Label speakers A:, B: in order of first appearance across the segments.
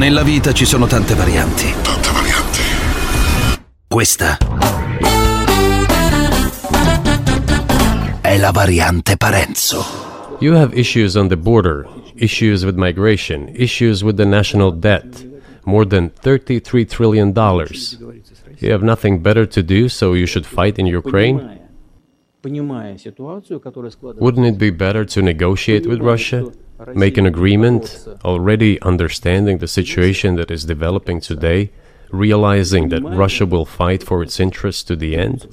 A: Nella vita ci sono tante varianti.
B: Tante varianti.
A: Questa è la variante Parenzo.
C: You have issues on the border, issues with migration, issues with the national debt. More than $33 trillion. You have nothing better to do, so you should fight in Ukraine? Wouldn't it be better to negotiate with Russia? Make an agreement, already understanding the situation that is developing today, realizing that Russia will fight for its interests to the end?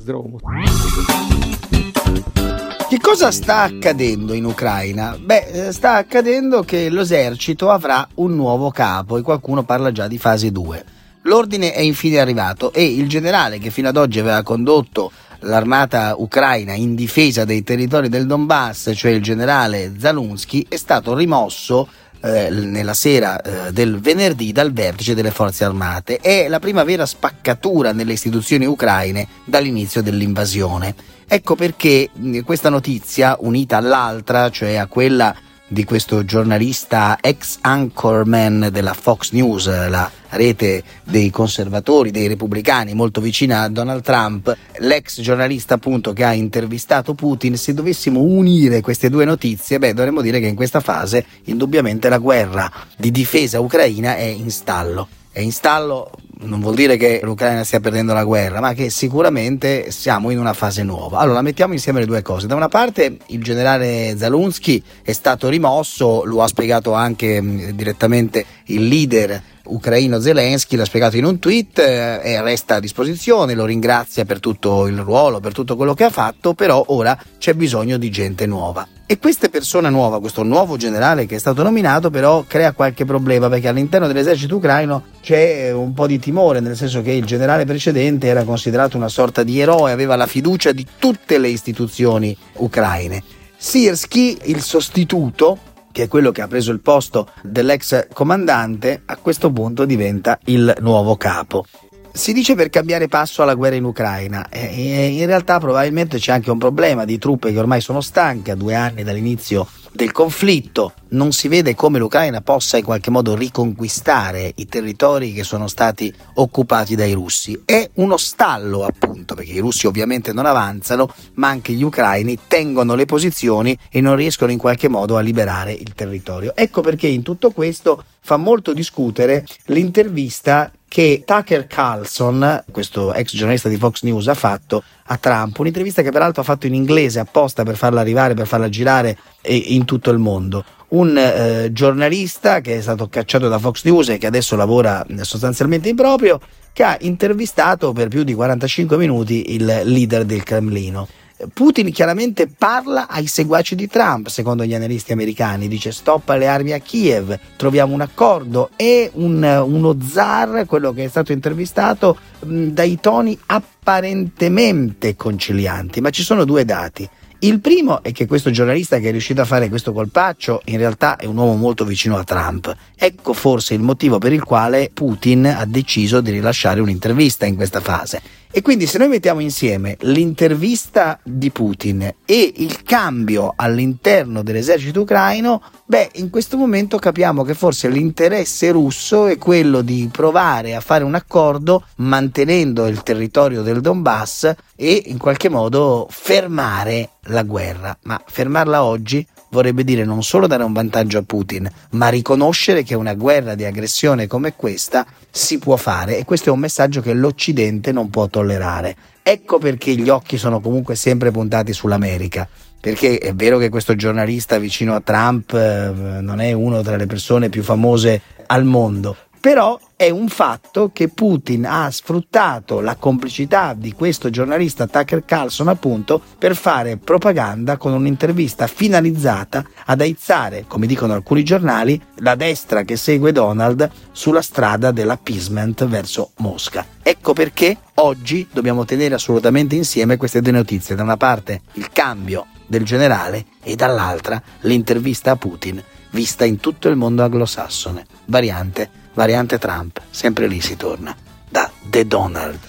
D: Che cosa sta accadendo in Ucraina? Beh, eh, sta accadendo che l'esercito avrà un nuovo capo e qualcuno parla già di fase 2. L'ordine è infine arrivato e il generale che fino ad oggi aveva condotto l'armata ucraina in difesa dei territori del Donbass, cioè il generale Zalunsky, è stato rimosso eh, nella sera eh, del venerdì dal vertice delle forze armate. È la prima vera spaccatura nelle istituzioni ucraine dall'inizio dell'invasione. Ecco perché questa notizia, unita all'altra, cioè a quella di questo giornalista ex anchorman della Fox News, la rete dei conservatori, dei repubblicani, molto vicina a Donald Trump, l'ex giornalista appunto che ha intervistato Putin, se dovessimo unire queste due notizie, beh, dovremmo dire che in questa fase indubbiamente la guerra di difesa ucraina è in stallo. È in stallo non vuol dire che l'Ucraina stia perdendo la guerra, ma che sicuramente siamo in una fase nuova. Allora, mettiamo insieme le due cose. Da una parte il generale Zalunsky è stato rimosso, lo ha spiegato anche mh, direttamente il leader ucraino Zelensky, l'ha spiegato in un tweet eh, e resta a disposizione, lo ringrazia per tutto il ruolo, per tutto quello che ha fatto, però ora c'è bisogno di gente nuova. E questa persona nuova, questo nuovo generale che è stato nominato, però crea qualche problema perché all'interno dell'esercito ucraino c'è un po' di timore, nel senso che il generale precedente era considerato una sorta di eroe, aveva la fiducia di tutte le istituzioni ucraine. Sirsky, il sostituto, che è quello che ha preso il posto dell'ex comandante, a questo punto diventa il nuovo capo. Si dice per cambiare passo alla guerra in Ucraina e in realtà probabilmente c'è anche un problema di truppe che ormai sono stanche a due anni dall'inizio del conflitto, non si vede come l'Ucraina possa in qualche modo riconquistare i territori che sono stati occupati dai russi. È uno stallo appunto, perché i russi ovviamente non avanzano, ma anche gli ucraini tengono le posizioni e non riescono in qualche modo a liberare il territorio. Ecco perché in tutto questo fa molto discutere l'intervista che Tucker Carlson, questo ex giornalista di Fox News, ha fatto a Trump, un'intervista che peraltro ha fatto in inglese apposta per farla arrivare, per farla girare in tutto il mondo. Un eh, giornalista che è stato cacciato da Fox News e che adesso lavora sostanzialmente in proprio, che ha intervistato per più di 45 minuti il leader del Cremlino. Putin chiaramente parla ai seguaci di Trump, secondo gli analisti americani, dice stop alle armi a Kiev, troviamo un accordo e un, uno zar, quello che è stato intervistato, dai toni apparentemente concilianti, ma ci sono due dati. Il primo è che questo giornalista che è riuscito a fare questo colpaccio in realtà è un uomo molto vicino a Trump. Ecco forse il motivo per il quale Putin ha deciso di rilasciare un'intervista in questa fase. E quindi se noi mettiamo insieme l'intervista di Putin e il cambio all'interno dell'esercito ucraino, beh, in questo momento capiamo che forse l'interesse russo è quello di provare a fare un accordo mantenendo il territorio del Donbass e in qualche modo fermare la guerra. Ma fermarla oggi vorrebbe dire non solo dare un vantaggio a Putin, ma riconoscere che una guerra di aggressione come questa si può fare e questo è un messaggio che l'Occidente non può tollerare. Ecco perché gli occhi sono comunque sempre puntati sull'America. Perché è vero che questo giornalista vicino a Trump eh, non è una tra le persone più famose al mondo, però è un fatto che Putin ha sfruttato la complicità di questo giornalista Tucker Carlson appunto per fare propaganda con un'intervista finalizzata ad aizzare, come dicono alcuni giornali, la destra che segue Donald sulla strada dell'appeasement verso Mosca. Ecco perché oggi dobbiamo tenere assolutamente insieme queste due notizie. Da una parte il cambio del generale e dall'altra l'intervista a Putin vista in tutto il mondo anglosassone. Variante variante Trump, sempre lì si torna, da The Donald.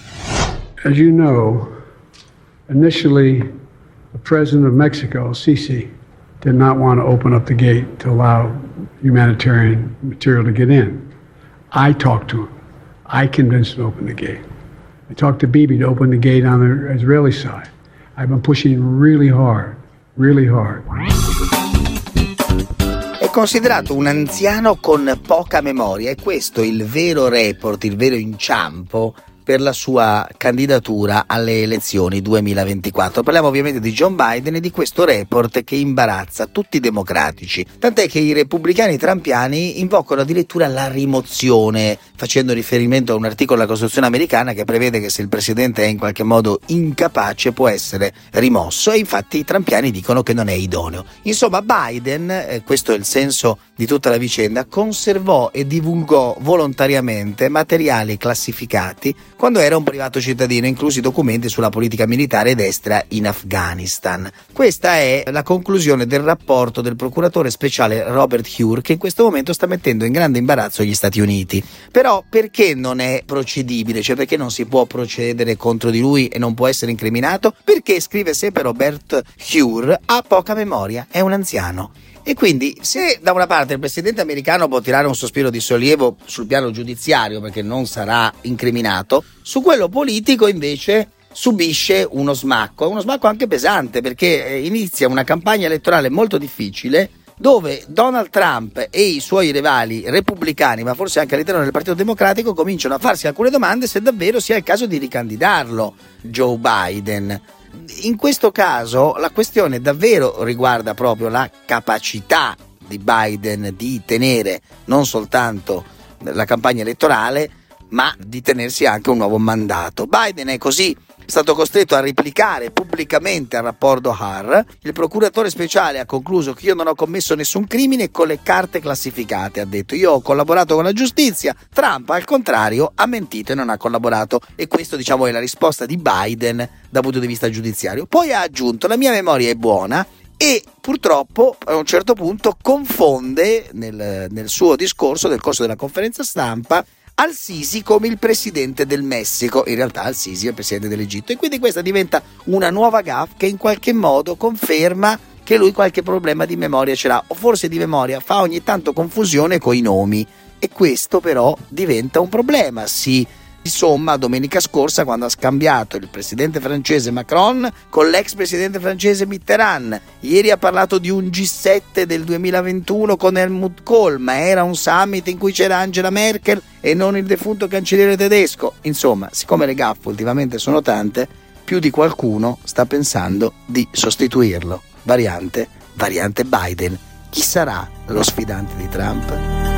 E: As you know, initially the president of Mexico, Sisi, did not want to open up the gate to allow humanitarian material to get in. I talked to him. I convinced him to open the gate. I talked to Bibi to open the gate on the Israeli side. I've been pushing really hard, really hard.
D: È considerato un anziano con poca memoria e questo il vero report, il vero inciampo per la sua candidatura alle elezioni 2024. Parliamo ovviamente di John Biden e di questo report che imbarazza tutti i democratici, tant'è che i repubblicani trampiani invocano addirittura la rimozione, facendo riferimento a un articolo della Costituzione americana che prevede che se il presidente è in qualche modo incapace può essere rimosso e infatti i trampiani dicono che non è idoneo. Insomma, Biden, eh, questo è il senso di tutta la vicenda, conservò e divulgò volontariamente materiali classificati quando era un privato cittadino, inclusi documenti sulla politica militare ed estera in Afghanistan. Questa è la conclusione del rapporto del procuratore speciale Robert Hur che in questo momento sta mettendo in grande imbarazzo gli Stati Uniti. Però perché non è procedibile? Cioè perché non si può procedere contro di lui e non può essere incriminato? Perché, scrive sempre Robert Hur, ha poca memoria, è un anziano. E quindi se da una parte il presidente americano può tirare un sospiro di sollievo sul piano giudiziario perché non sarà incriminato, su quello politico invece subisce uno smacco, uno smacco anche pesante perché eh, inizia una campagna elettorale molto difficile dove Donald Trump e i suoi rivali repubblicani, ma forse anche all'interno del Partito Democratico, cominciano a farsi alcune domande se davvero sia il caso di ricandidarlo Joe Biden in questo caso la questione davvero riguarda proprio la capacità di Biden di tenere non soltanto la campagna elettorale, ma di tenersi anche un nuovo mandato. Biden è così stato costretto a replicare pubblicamente al rapporto Har. Il procuratore speciale ha concluso che io non ho commesso nessun crimine con le carte classificate. Ha detto io ho collaborato con la giustizia. Trump, al contrario, ha mentito e non ha collaborato. E questo, diciamo, è la risposta di Biden dal punto di vista giudiziario. Poi ha aggiunto la mia memoria è buona e purtroppo a un certo punto confonde nel, nel suo discorso, nel corso della conferenza stampa, al-Sisi come il presidente del Messico, in realtà al-Sisi è il presidente dell'Egitto. E quindi questa diventa una nuova gaffe che in qualche modo conferma che lui qualche problema di memoria ce l'ha o forse di memoria fa ogni tanto confusione con i nomi. E questo però diventa un problema, si Insomma, domenica scorsa, quando ha scambiato il presidente francese Macron con l'ex presidente francese Mitterrand, ieri ha parlato di un G7 del 2021 con Helmut Kohl, ma era un summit in cui c'era Angela Merkel e non il defunto cancelliere tedesco. Insomma, siccome le gaffe ultimamente sono tante, più di qualcuno sta pensando di sostituirlo. Variante, variante Biden. Chi sarà lo sfidante di Trump?